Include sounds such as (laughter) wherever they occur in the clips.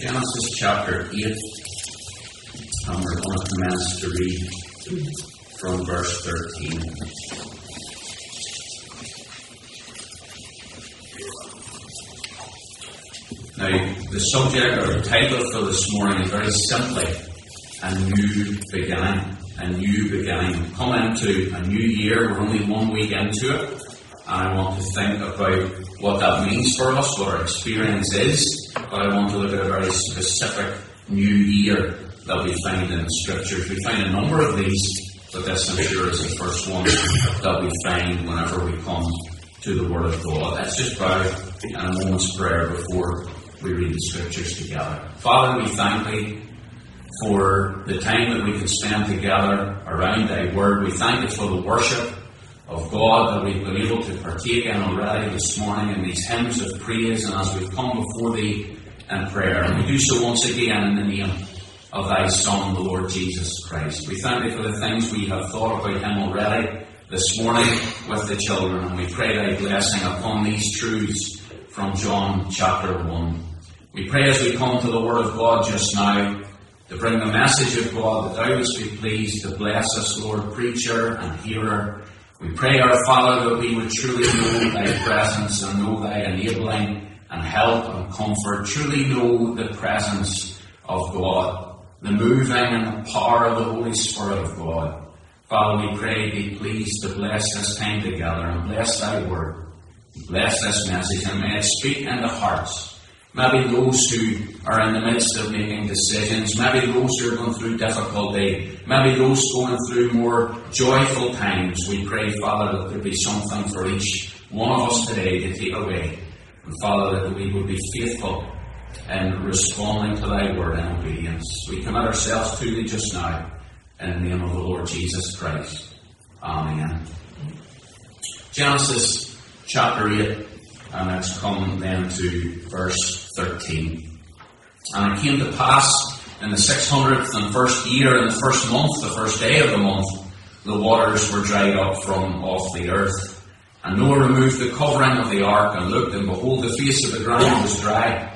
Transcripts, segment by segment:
Genesis chapter 8, and we're going to commence to read from verse 13. Now, the subject or the title for this morning is very simply A New Beginning. A New Beginning. Come into a new year, we're only one week into it, and I want to think about what that means for us, what our experience is, but I want to look at a very specific new year that we find in the scriptures. We find a number of these, but this I'm sure is the first one that we find whenever we come to the Word of God. Let's just bow in a moment's prayer before we read the scriptures together. Father, we thank thee for the time that we can spend together around thy word. We thank you for the worship of God that we've been able to partake in already this morning in these hymns of praise and as we've come before thee in prayer. And we do so once again in the name of thy Son, the Lord Jesus Christ. We thank thee for the things we have thought about him already this morning with the children, and we pray thy blessing upon these truths from John chapter 1. We pray as we come to the Word of God just now to bring the message of God that thou wouldst be pleased to bless us, Lord, preacher and hearer. We pray, our Father, that we would truly know thy presence and know thy enabling and help and comfort. Truly know the presence of God, the moving and the power of the Holy Spirit of God. Father, we pray, be pleased to bless this time together and bless thy word. Bless this message and may it speak into hearts Maybe those who are in the midst of making decisions, maybe those who are going through difficulty, maybe those going through more joyful times. We pray, Father, that there be something for each one of us today to take away. And Father, that we would be faithful in responding to thy word in obedience. We commit ourselves to thee just now in the name of the Lord Jesus Christ. Amen. Genesis chapter 8 and let's come then to verse 13. And it came to pass in the six hundredth and first year, in the first month, the first day of the month, the waters were dried up from off the earth. And Noah removed the covering of the ark and looked, and behold, the face of the ground was dry.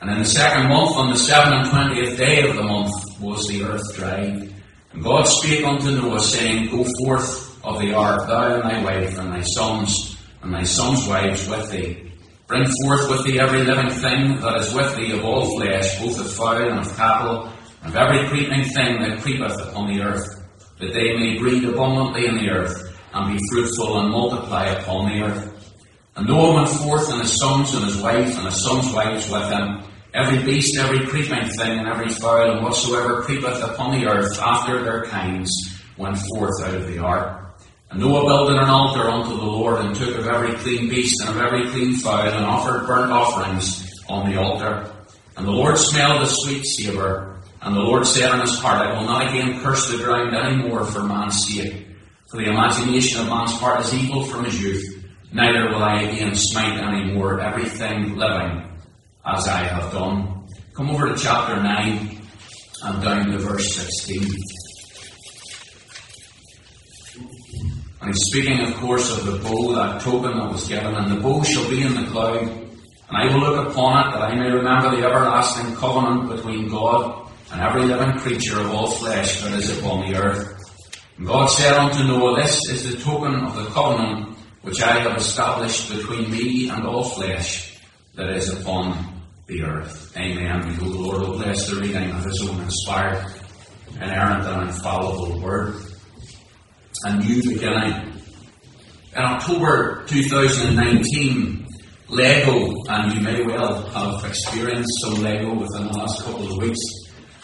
And in the second month, on the seven and twentieth day of the month, was the earth dry. And God spake unto Noah, saying, Go forth of the ark, thou and thy wife, and thy sons, and thy sons' wives with thee. Bring forth with thee every living thing that is with thee of all flesh, both of fowl and of cattle, and of every creeping thing that creepeth upon the earth, that they may breed abundantly in the earth, and be fruitful and multiply upon the earth. And Noah went forth, and his sons and his wife, and his sons' wives with him, every beast, every creeping thing, and every fowl, and whatsoever creepeth upon the earth after their kinds, went forth out of the ark. And Noah builded an altar unto the Lord, and took of every clean beast and of every clean fowl, and offered burnt offerings on the altar. And the Lord smelled the sweet savour. And the Lord said in his heart, I will not again curse the ground any more for man's sake. For the imagination of man's heart is evil from his youth. Neither will I again smite any more everything living as I have done. Come over to chapter 9 and down to verse 16. And speaking, of course, of the bow, that token that was given, and the bow shall be in the cloud, and I will look upon it, that I may remember the everlasting covenant between God and every living creature of all flesh that is upon the earth. God said unto Noah, This is the token of the covenant which I have established between me and all flesh that is upon the earth. Amen. We the Lord will bless the reading of his own inspired, inerrant, and infallible word a new beginning. In October 2019, Lego, and you may well have experienced some Lego within the last couple of weeks,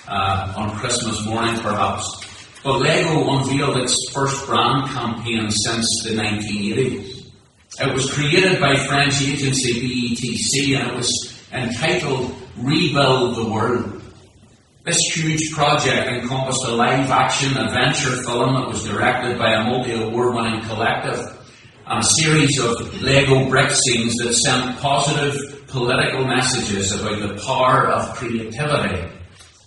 uh, on Christmas morning perhaps. But Lego unveiled its first brand campaign since the 1980s. It was created by French agency BETC and it was entitled Rebuild the World. This huge project encompassed a live action adventure film that was directed by a multi award winning collective and a series of Lego brick scenes that sent positive political messages about the power of creativity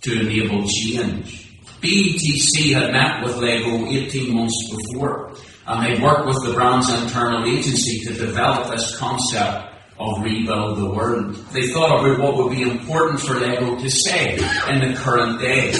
to enable change. BETC had met with Lego 18 months before and they'd worked with the brand's internal agency to develop this concept of Rebuild the World. They thought about what would be important for Lego to say in the current day.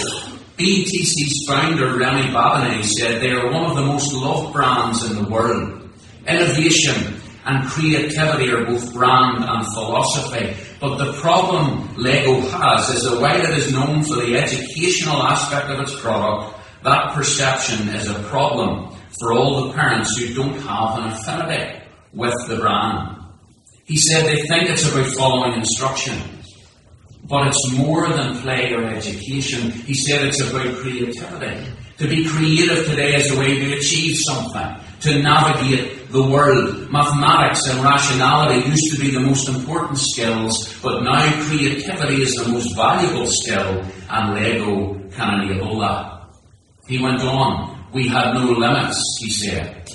BTC's founder, Remy Babinet, said they are one of the most loved brands in the world. Innovation and creativity are both brand and philosophy. But the problem Lego has is that while it is known for the educational aspect of its product, that perception is a problem for all the parents who don't have an affinity with the brand. He said they think it's about following instructions, but it's more than play or education. He said it's about creativity. To be creative today is a way to achieve something, to navigate the world. Mathematics and rationality used to be the most important skills, but now creativity is the most valuable skill, and Lego can enable that. He went on, we had no limits, he said.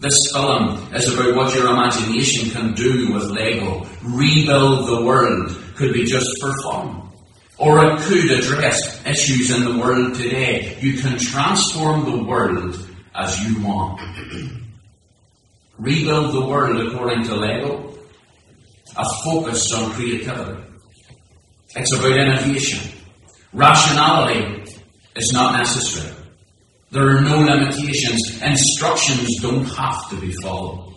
This film is about what your imagination can do with Lego. Rebuild the world could be just for fun. Or it could address issues in the world today. You can transform the world as you want. (clears throat) Rebuild the world according to Lego. A focus on creativity. It's about innovation. Rationality is not necessary. There are no limitations. Instructions don't have to be followed.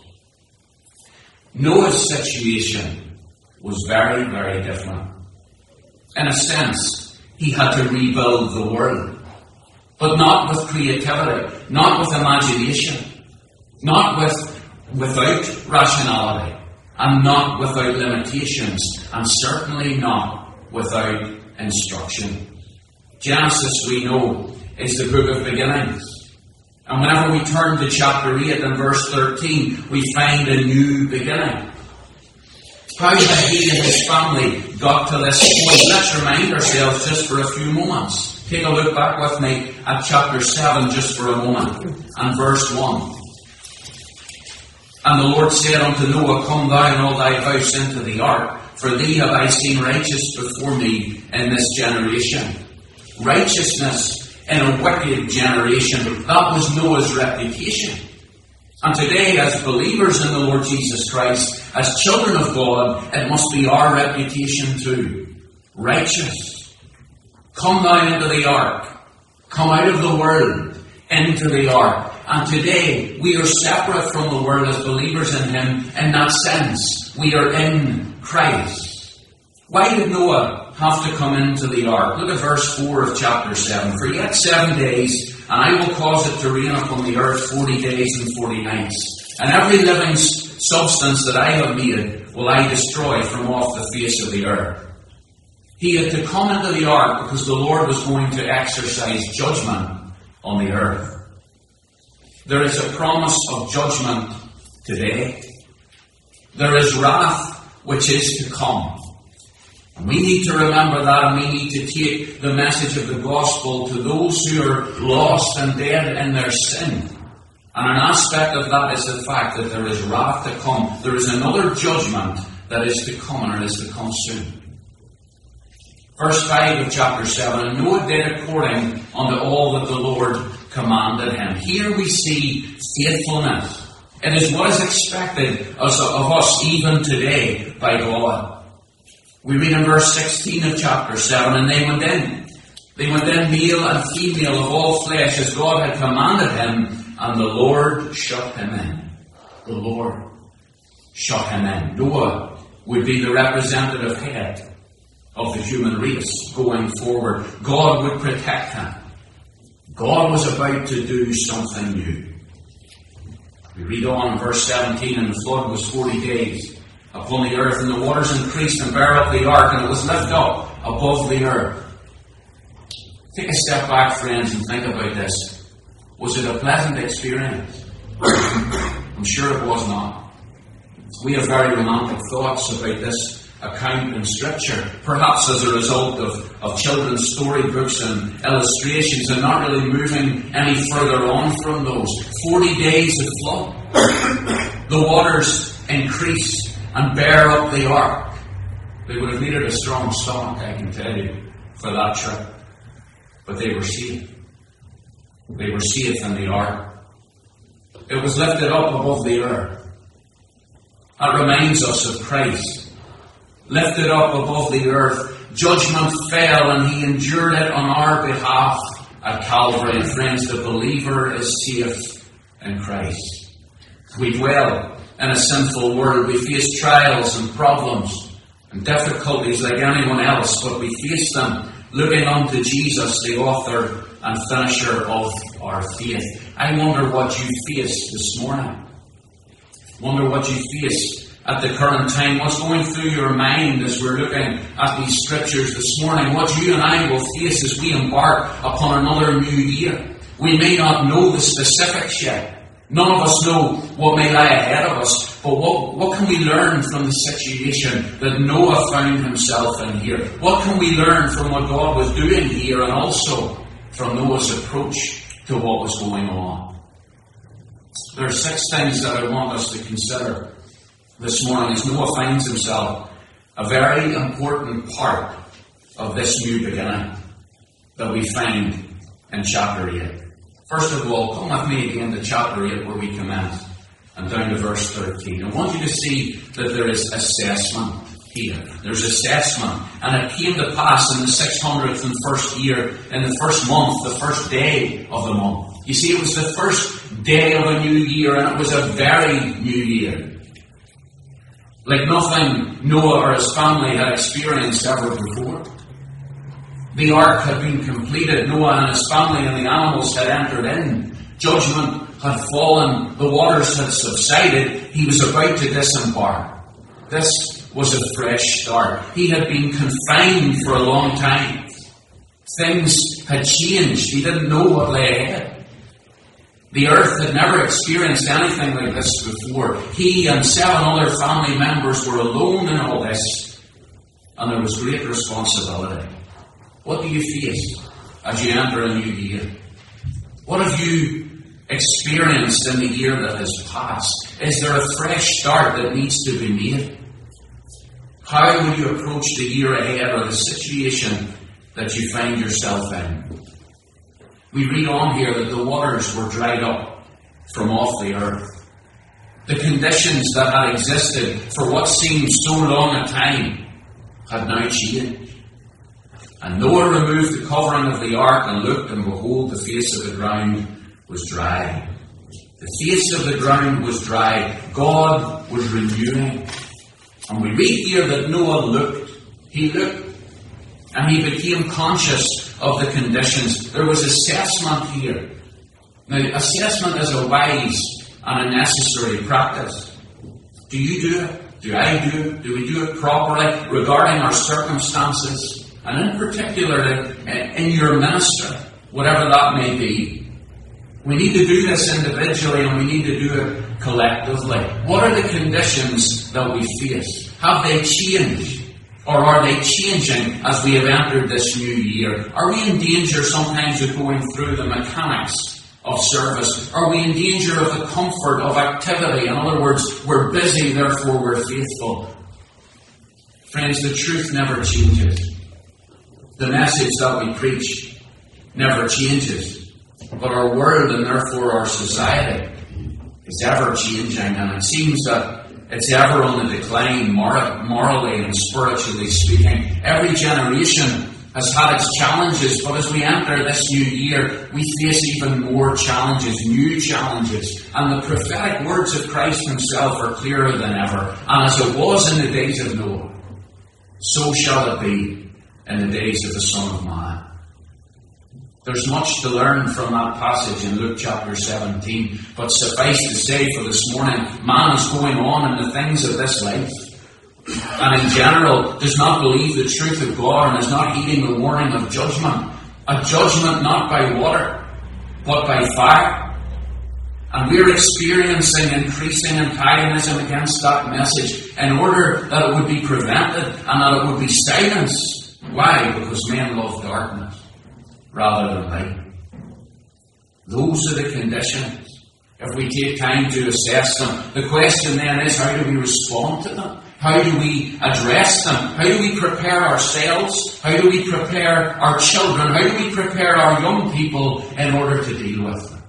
Noah's situation was very, very different. In a sense, he had to rebuild the world. But not with creativity, not with imagination, not with, without rationality, and not without limitations, and certainly not without instruction. Genesis, we know, is the book of beginnings. And whenever we turn to chapter 8 and verse 13, we find a new beginning. How had he and his family got to this point? Let's remind ourselves just for a few moments. Take a look back with me at chapter 7 just for a moment and verse 1. And the Lord said unto Noah, Come thou and all thy house into the ark, for thee have I seen righteous before me in this generation. Righteousness in a wicked generation. That was Noah's reputation. And today, as believers in the Lord Jesus Christ, as children of God, it must be our reputation too. Righteous. Come down into the ark. Come out of the world into the ark. And today, we are separate from the world as believers in Him in that sense. We are in Christ. Why did Noah have to come into the ark. Look at verse 4 of chapter 7. For yet seven days, and I will cause it to rain upon the earth forty days and forty nights. And every living substance that I have made will I destroy from off the face of the earth. He had to come into the ark because the Lord was going to exercise judgment on the earth. There is a promise of judgment today. There is wrath which is to come. And we need to remember that and we need to take the message of the gospel to those who are lost and dead in their sin. And an aspect of that is the fact that there is wrath to come. There is another judgment that is to come and it is to come soon. Verse 5 of chapter 7 And Noah did according unto all that the Lord commanded him. Here we see faithfulness. It is what is expected of us even today by God. We read in verse 16 of chapter 7, and they went in. They went in male and female of all flesh as God had commanded him, and the Lord shut him in. The Lord shut him in. Noah would be the representative head of the human race going forward. God would protect him. God was about to do something new. We read on in verse 17, and the flood was 40 days upon the earth, and the waters increased and bare up the ark, and it was lifted up above the earth. Take a step back, friends, and think about this. Was it a pleasant experience? (coughs) I'm sure it was not. We have very romantic thoughts about this account in Scripture, perhaps as a result of, of children's storybooks and illustrations, and not really moving any further on from those. Forty days of flood. (coughs) the waters increased and bear up the ark. They would have needed a strong stomach, I can tell you, for that trip. But they were safe. They were safe in the ark. It was lifted up above the earth. That reminds us of Christ. Lifted up above the earth, judgment fell and he endured it on our behalf at Calvary. And friends, the believer is safe in Christ. We dwell in a sinful world. We face trials and problems and difficulties like anyone else, but we face them looking unto Jesus, the author and finisher of our faith. I wonder what you face this morning. Wonder what you face at the current time. What's going through your mind as we're looking at these scriptures this morning? What you and I will face as we embark upon another new year. We may not know the specifics yet. None of us know what may lie ahead of us, but what, what can we learn from the situation that Noah found himself in here? What can we learn from what God was doing here and also from Noah's approach to what was going on? There are six things that I want us to consider this morning as Noah finds himself a very important part of this new beginning that we find in chapter 8. First of all, come with me again to chapter 8 where we commence and down to verse 13. I want you to see that there is assessment here. There's assessment. And it came to pass in the 600th and first year, in the first month, the first day of the month. You see, it was the first day of a new year, and it was a very new year. Like nothing Noah or his family had experienced ever before. The ark had been completed. Noah and his family and the animals had entered in. Judgment had fallen. The waters had subsided. He was about to disembark. This was a fresh start. He had been confined for a long time. Things had changed. He didn't know what lay ahead. The earth had never experienced anything like this before. He and seven other family members were alone in all this, and there was great responsibility. What do you face as you enter a new year? What have you experienced in the year that has passed? Is there a fresh start that needs to be made? How will you approach the year ahead or the situation that you find yourself in? We read on here that the waters were dried up from off the earth. The conditions that had existed for what seemed so long a time had now changed. And Noah removed the covering of the ark and looked, and behold, the face of the ground was dry. The face of the ground was dry. God was renewing. And we read here that Noah looked. He looked. And he became conscious of the conditions. There was assessment here. Now, assessment is a wise and a necessary practice. Do you do it? Do I do it? Do we do it properly regarding our circumstances? and in particular in your ministry, whatever that may be. We need to do this individually and we need to do it collectively. What are the conditions that we face? Have they changed? Or are they changing as we have entered this new year? Are we in danger sometimes of going through the mechanics of service? Are we in danger of the comfort of activity? In other words, we're busy, therefore we're faithful. Friends, the truth never changes. The message that we preach never changes, but our world and therefore our society is ever changing, and it seems that it's ever on the decline morally and spiritually speaking. Every generation has had its challenges, but as we enter this new year, we face even more challenges, new challenges. And the prophetic words of Christ Himself are clearer than ever. And as it was in the days of Noah, so shall it be in the days of the Son of Man. There's much to learn from that passage in Luke chapter 17, but suffice to say for this morning, man is going on in the things of this life. And in general, does not believe the truth of God and is not heeding the warning of judgment. A judgment not by water, but by fire. And we're experiencing increasing antagonism against that message in order that it would be prevented and that it would be silenced. Why? Because men love darkness rather than light. Those are the conditions. If we take time to assess them, the question then is how do we respond to them? How do we address them? How do we prepare ourselves? How do we prepare our children? How do we prepare our young people in order to deal with them?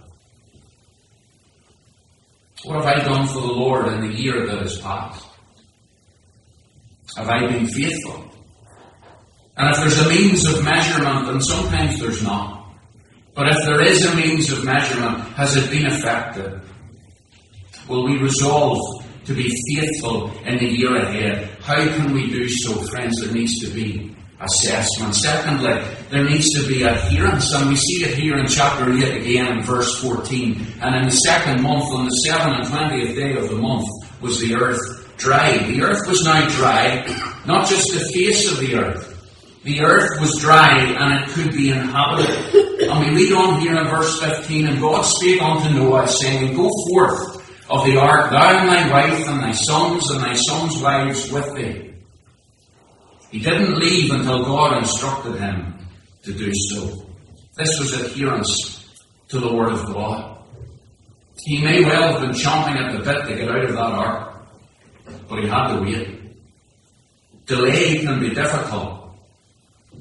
What have I done for the Lord in the year that has passed? Have I been faithful? And if there's a means of measurement, and sometimes there's not, but if there is a means of measurement, has it been effective? Will we resolve to be faithful in the year ahead? How can we do so, friends? There needs to be assessment. Secondly, there needs to be adherence, and we see it here in chapter 8 again in verse 14. And in the second month, on the seventh and twentieth day of the month, was the earth dry. The earth was now dry, not just the face of the earth. The earth was dry and it could be inhabited. And we read on here in verse 15, And God spake unto Noah, saying, Go forth of the ark, thou and thy wife, and thy sons, and thy sons' wives with thee. He didn't leave until God instructed him to do so. This was adherence to the Word of God. He may well have been chomping at the bit to get out of that ark, but he had to wait. Delay can be difficult,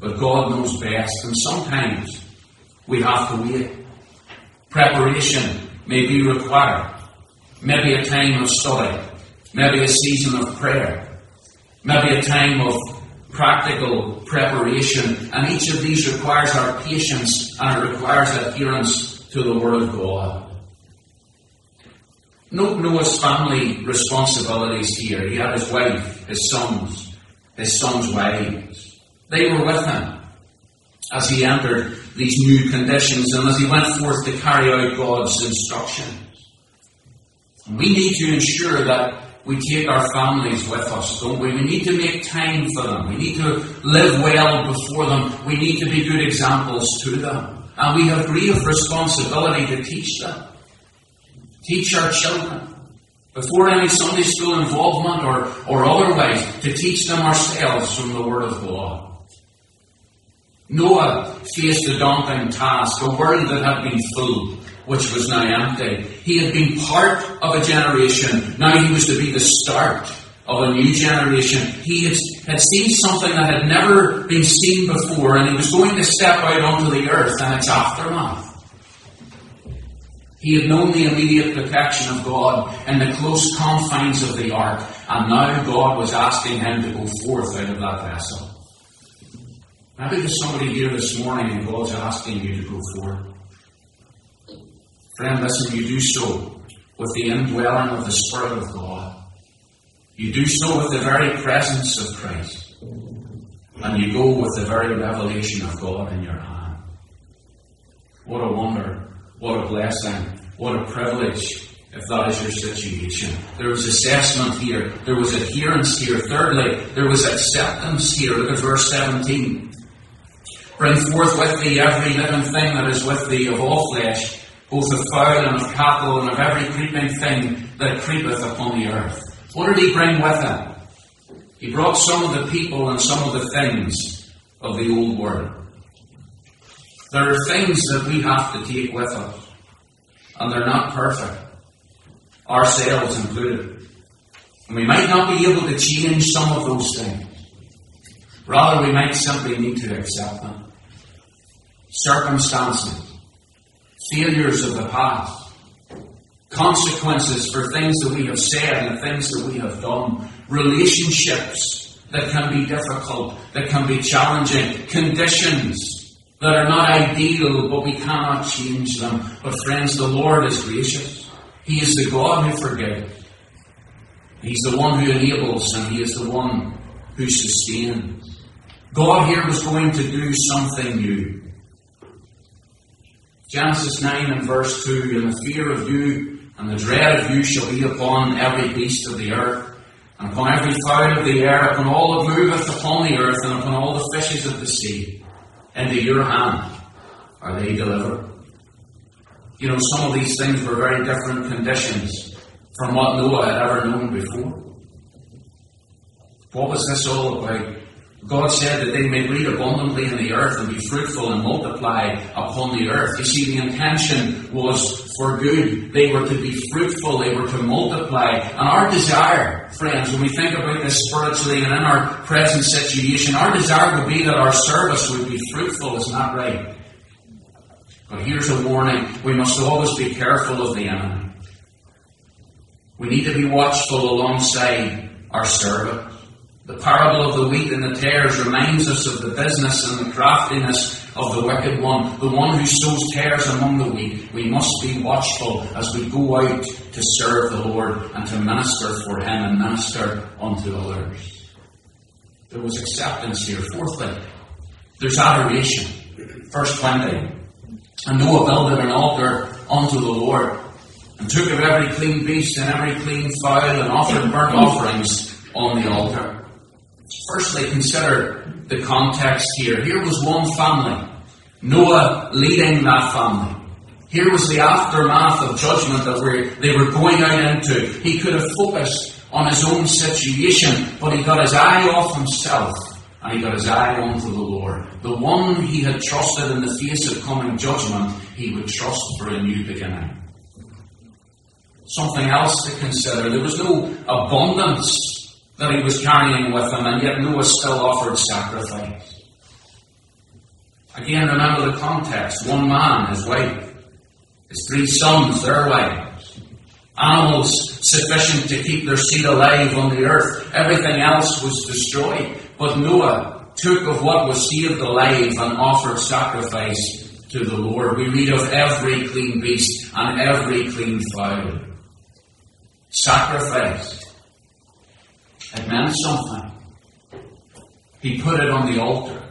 but God knows best, and sometimes we have to wait. Preparation may be required. Maybe a time of study. Maybe a season of prayer. Maybe a time of practical preparation, and each of these requires our patience and it requires adherence to the Word of God. Note Noah's family responsibilities here. He had his wife, his sons, his sons' wives. They were with him as he entered these new conditions and as he went forth to carry out God's instructions. We need to ensure that we take our families with us, don't we? We need to make time for them. We need to live well before them. We need to be good examples to them. And we have great responsibility to teach them. Teach our children. Before any Sunday school involvement or, or otherwise, to teach them ourselves from the Word of God. Noah faced a daunting task, a world that had been full which was now empty. He had been part of a generation. Now he was to be the start of a new generation. He had, had seen something that had never been seen before, and he was going to step out onto the earth and its aftermath. He had known the immediate protection of God in the close confines of the ark, and now God was asking him to go forth out of that vessel. Maybe there's somebody here this morning and God's asking you to go forward. Friend, listen, you do so with the indwelling of the Spirit of God. You do so with the very presence of Christ. And you go with the very revelation of God in your hand. What a wonder. What a blessing. What a privilege if that is your situation. There was assessment here. There was adherence here. Thirdly, there was acceptance here. Look at verse 17. Bring forth with thee every living thing that is with thee of all flesh both of fowl and of cattle and of every creeping thing that creepeth upon the earth. What did he bring with him? He brought some of the people and some of the things of the old world. There are things that we have to take with us, and they're not perfect, ourselves included. And we might not be able to change some of those things. Rather, we might simply need to accept them. Circumstances, failures of the past, consequences for things that we have said and the things that we have done, relationships that can be difficult, that can be challenging, conditions that are not ideal, but we cannot change them. But friends, the Lord is gracious. He is the God who forgives. He's the one who enables and He is the one who sustains. God here was going to do something new. Genesis 9 and verse 2 And the fear of you and the dread of you shall be upon every beast of the earth, and upon every fowl of the air, upon all that moveth upon the earth, and upon all the fishes of the sea. Into your hand are they delivered. You know, some of these things were very different conditions from what Noah had ever known before. What was this all about? God said that they may breed abundantly in the earth and be fruitful and multiply upon the earth. You see, the intention was for good. They were to be fruitful, they were to multiply. And our desire, friends, when we think about this spiritually and in our present situation, our desire would be that our service would be fruitful, isn't right? But here's a warning we must always be careful of the enemy. We need to be watchful alongside our servant. The parable of the wheat and the tares reminds us of the business and the craftiness of the wicked one, the one who sows tares among the wheat. We must be watchful as we go out to serve the Lord and to minister for Him and minister unto others. There was acceptance here. Fourthly, there's adoration. Verse 20. And Noah builded an altar unto the Lord, and took of every clean beast and every clean fowl, and offered burnt offerings on the altar. Firstly, consider the context here. Here was one family, Noah leading that family. Here was the aftermath of judgment that they were going out into. He could have focused on his own situation, but he got his eye off himself and he got his eye onto the Lord. The one he had trusted in the face of coming judgment, he would trust for a new beginning. Something else to consider. There was no abundance that he was carrying with him, and yet Noah still offered sacrifice. Again, remember the context. One man, his wife, his three sons, their wives, animals sufficient to keep their seed alive on the earth. Everything else was destroyed. But Noah took of what was saved alive and offered sacrifice to the Lord. We read of every clean beast and every clean fowl. Sacrifice. It meant something. He put it on the altar.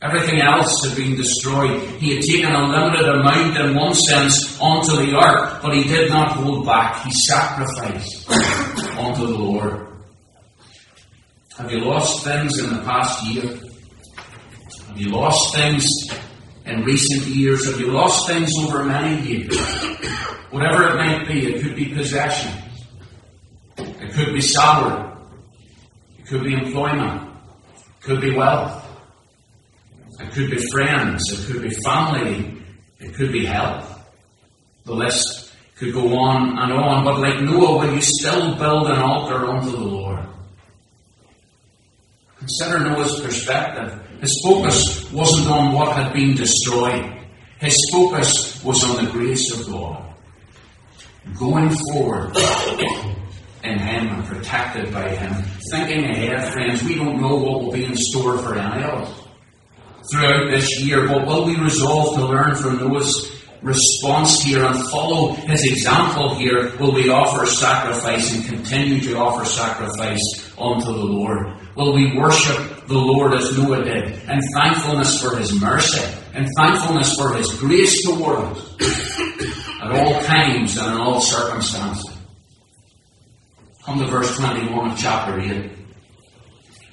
Everything else had been destroyed. He had taken a limited amount in one sense onto the ark, but he did not hold back. He sacrificed (coughs) unto the Lord. Have you lost things in the past year? Have you lost things in recent years? Have you lost things over many years? (coughs) Whatever it might be, it could be possessions. It could be salary. Could be employment. Could be wealth. It could be friends. It could be family. It could be health. The list could go on and on. But like Noah, will you still build an altar unto the Lord? Consider Noah's perspective. His focus wasn't on what had been destroyed. His focus was on the grace of God. Going forward in Him and protected by Him. Thinking ahead, friends, we don't know what will be in store for any of us throughout this year, but will we resolve to learn from Noah's response here and follow his example here? Will we offer sacrifice and continue to offer sacrifice unto the Lord? will we worship the Lord as Noah did, in thankfulness for his mercy, and thankfulness for his grace toward us (coughs) at all times and in all circumstances. Come to verse 21 of chapter 8. And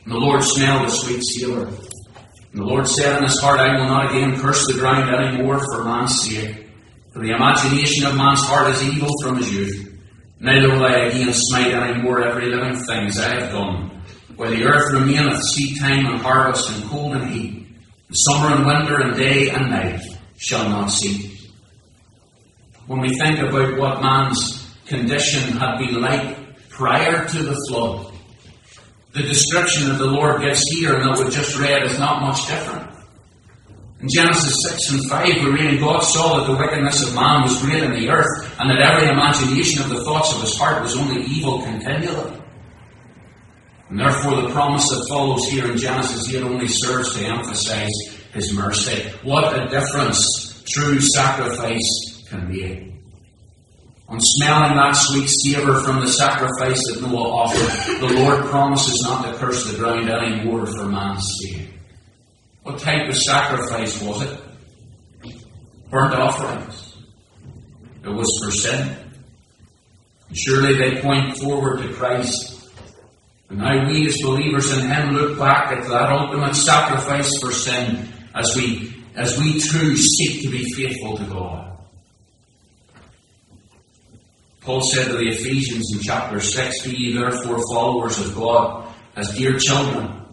the Lord smelled a sweet savour. And the Lord said in his heart, I will not again curse the ground any more for man's sake. For the imagination of man's heart is evil from his youth. Neither will I again smite any more every living thing as I have done where the earth remaineth seed time and harvest and cold and heat, and summer and winter and day and night shall not cease. When we think about what man's condition had been like prior to the flood, the description that the Lord gives here and that we just read is not much different. In Genesis 6 and 5, we read, God saw that the wickedness of man was great in the earth, and that every imagination of the thoughts of his heart was only evil continually. And therefore, the promise that follows here in Genesis 8 only serves to emphasize His mercy. What a difference true sacrifice can make. On smelling that sweet savour from the sacrifice that Noah offered, the Lord promises not to curse the ground any more for man's sake. What type of sacrifice was it? Burnt offerings. It was for sin. And surely they point forward to Christ and now we as believers in Him look back at that ultimate sacrifice for sin as we, as we too seek to be faithful to God. Paul said to the Ephesians in chapter 6, Be ye therefore followers of God as dear children,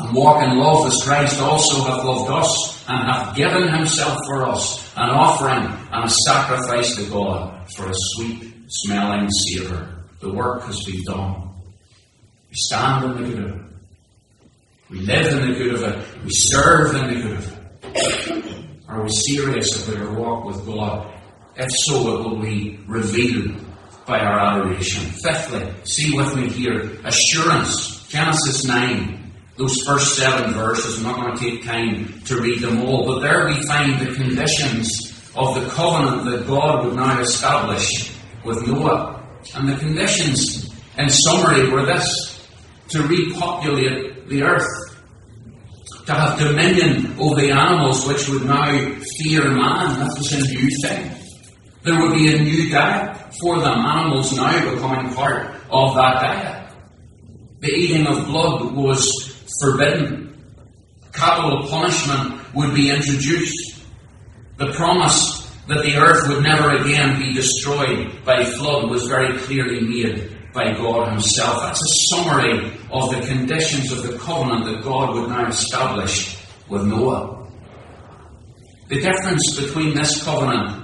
and walk in love as Christ also hath loved us, and hath given himself for us, an offering and a sacrifice to God for a sweet smelling savour. The work has been done. We stand in the good of it. We live in the good of it. We serve in the good of it. Are we serious about our walk with God? If so, it will be revealed by our adoration. Fifthly, see with me here, assurance. Genesis 9, those first seven verses, I'm not going to take time to read them all, but there we find the conditions of the covenant that God would now establish with Noah. And the conditions, in summary, were this to repopulate the earth, to have dominion over the animals which would now fear man. That was a new thing. There would be a new diet for them, animals now becoming part of that diet. The eating of blood was forbidden. Capital punishment would be introduced. The promise that the earth would never again be destroyed by flood was very clearly made by God Himself. That's a summary of the conditions of the covenant that God would now establish with Noah. The difference between this covenant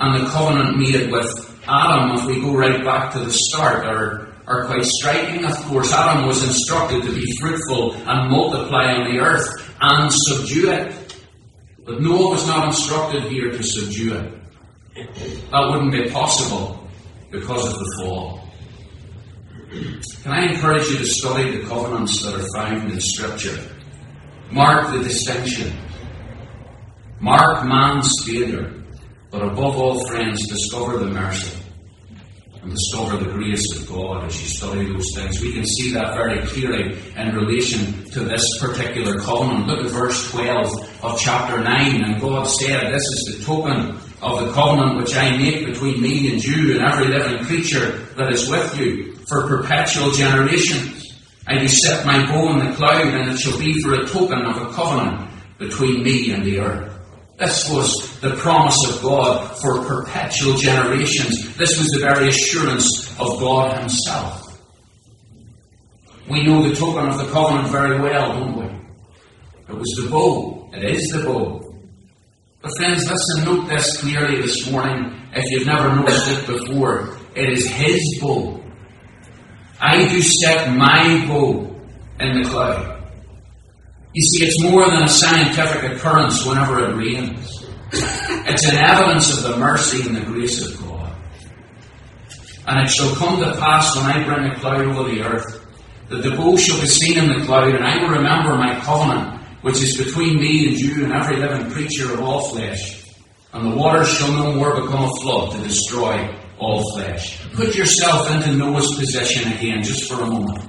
and the covenant made with Adam, if we go right back to the start, are, are quite striking. Of course, Adam was instructed to be fruitful and multiply on the earth and subdue it. But Noah was not instructed here to subdue it. That wouldn't be possible because of the fall. Can I encourage you to study the covenants that are found in Scripture? Mark the distinction. Mark man's failure. But above all, friends, discover the mercy and discover the grace of God as you study those things. We can see that very clearly in relation to this particular covenant. Look at verse 12 of chapter 9. And God said, This is the token of the covenant which I make between me and you and every living creature that is with you for perpetual generations. I do set my bow in the cloud, and it shall be for a token of a covenant between me and the earth. This was the promise of God for perpetual generations. This was the very assurance of God Himself. We know the token of the covenant very well, don't we? It was the bow. It is the bow. But friends, listen, note this clearly this morning if you've never noticed it before. It is His bow. I do set my bow in the cloud. You see, it's more than a scientific occurrence whenever it rains. It's an evidence of the mercy and the grace of God. And it shall come to pass when I bring a cloud over the earth, that the bow shall be seen in the cloud, and I will remember my covenant, which is between me and you and every living creature of all flesh. And the waters shall no more become a flood to destroy all flesh. Put yourself into Noah's position again, just for a moment.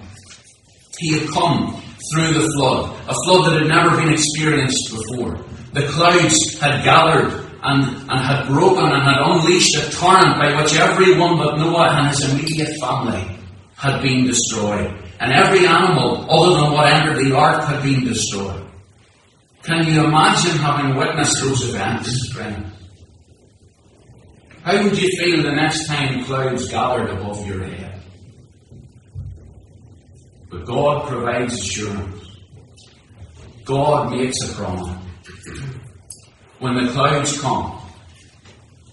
He had come through the flood, a flood that had never been experienced before. The clouds had gathered and, and had broken and had unleashed a torrent by which everyone but Noah and his immediate family had been destroyed. And every animal other than what entered the ark had been destroyed. Can you imagine having witnessed those events, friends? How would you feel the next time clouds gathered above your head? But God provides assurance. God makes a promise. When the clouds come,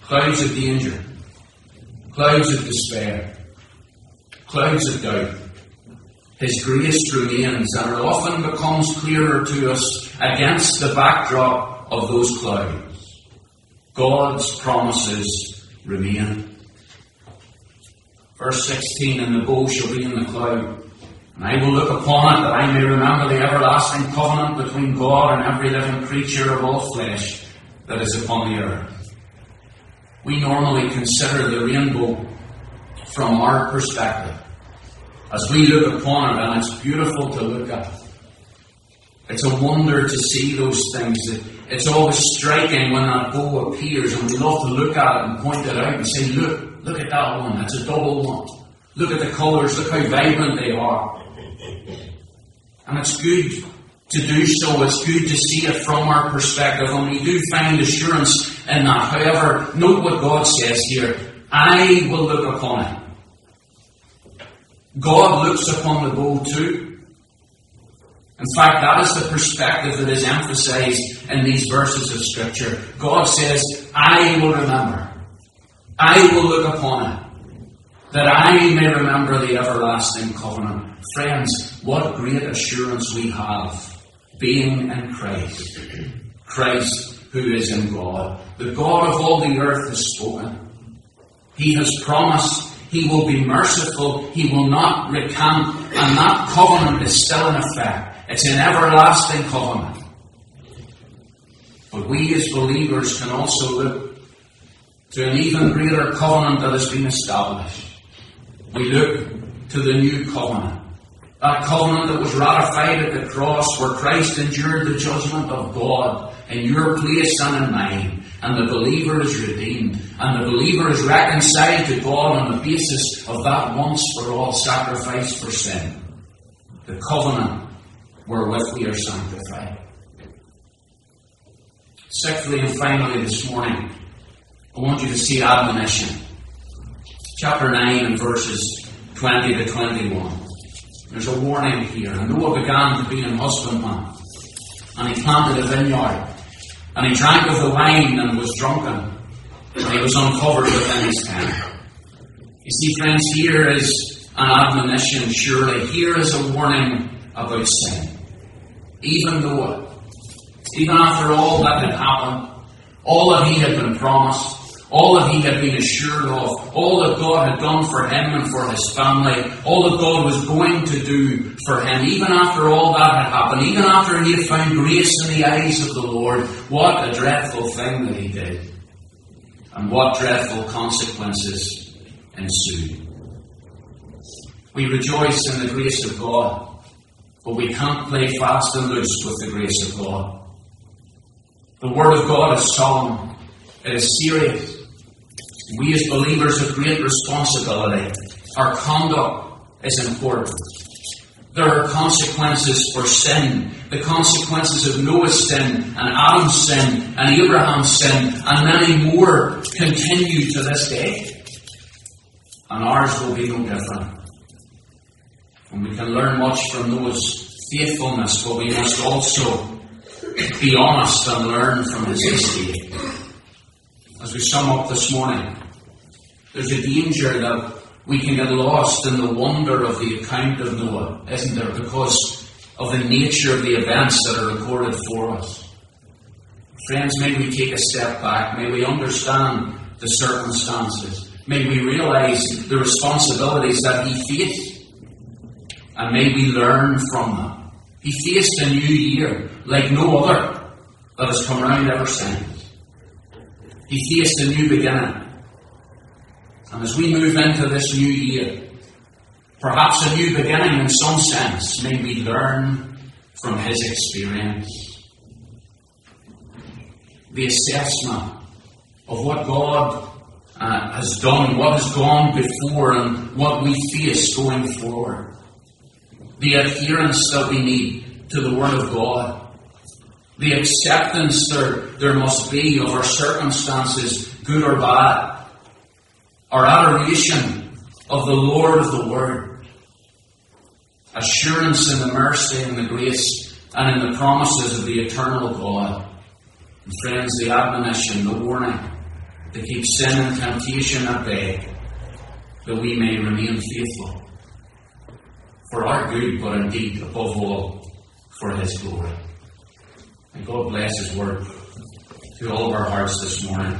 clouds of danger, clouds of despair, clouds of doubt, His grace remains and it often becomes clearer to us against the backdrop of those clouds. God's promises remain. Verse 16, and the bow shall be in the cloud and I will look upon it that I may remember the everlasting covenant between God and every living creature of all flesh that is upon the earth. We normally consider the rainbow from our perspective. As we look upon it, and it's beautiful to look at. It's a wonder to see those things. It's always striking when that bow appears, and we love to look at it and point it out and say, Look, look at that one. That's a double one. Look at the colours, look how vibrant they are. And it's good to do so. It's good to see it from our perspective. And we do find assurance in that. However, note what God says here. I will look upon it. God looks upon the bow too. In fact, that is the perspective that is emphasized in these verses of Scripture. God says, I will remember. I will look upon it. That I may remember the everlasting covenant Friends, what great assurance we have being in Christ. Christ who is in God. The God of all the earth has spoken. He has promised He will be merciful. He will not recant. And that covenant is still in effect. It's an everlasting covenant. But we as believers can also look to an even greater covenant that has been established. We look to the new covenant. That covenant that was ratified at the cross where Christ endured the judgment of God in your place and in mine. And the believer is redeemed. And the believer is reconciled to God on the basis of that once for all sacrifice for sin. The covenant wherewith we are sanctified. Sixthly and finally this morning, I want you to see admonition. Chapter 9 and verses 20 to 21. There's a warning here. And Noah began to be an husbandman. And he planted a vineyard. And he drank of the wine and was drunken. And he was uncovered within his tent. You see, friends, here is an admonition, surely. Here is a warning about sin. Even Noah, even after all that had happened, all that he had been promised, all that he had been assured of, all that God had done for him and for his family, all that God was going to do for him, even after all that had happened, even after he had found grace in the eyes of the Lord, what a dreadful thing that he did. And what dreadful consequences ensued. We rejoice in the grace of God, but we can't play fast and loose with the grace of God. The Word of God is solemn. It is serious. We as believers have great responsibility. Our conduct is important. There are consequences for sin. The consequences of Noah's sin, and Adam's sin, and Abraham's sin, and many more continue to this day. And ours will be no different. And we can learn much from Noah's faithfulness, but we must also be honest and learn from his mistake. As we sum up this morning, there's a danger that we can get lost in the wonder of the account of Noah, isn't there? Because of the nature of the events that are recorded for us. Friends, may we take a step back. May we understand the circumstances. May we realize the responsibilities that he faced. And may we learn from them. He faced a new year like no other that has come around ever since. He faced a new beginning. And as we move into this new year, perhaps a new beginning in some sense, may we learn from his experience. The assessment of what God uh, has done, what has gone before, and what we face going forward the adherence that we need to the Word of God, the acceptance there, there must be of our circumstances, good or bad, our adoration of the Lord of the Word, assurance in the mercy and the grace and in the promises of the eternal God. And friends, the admonition, the warning to keep sin and temptation at bay, that we may remain faithful for our good, but indeed, above all, for His glory. God bless His word to all of our hearts this morning.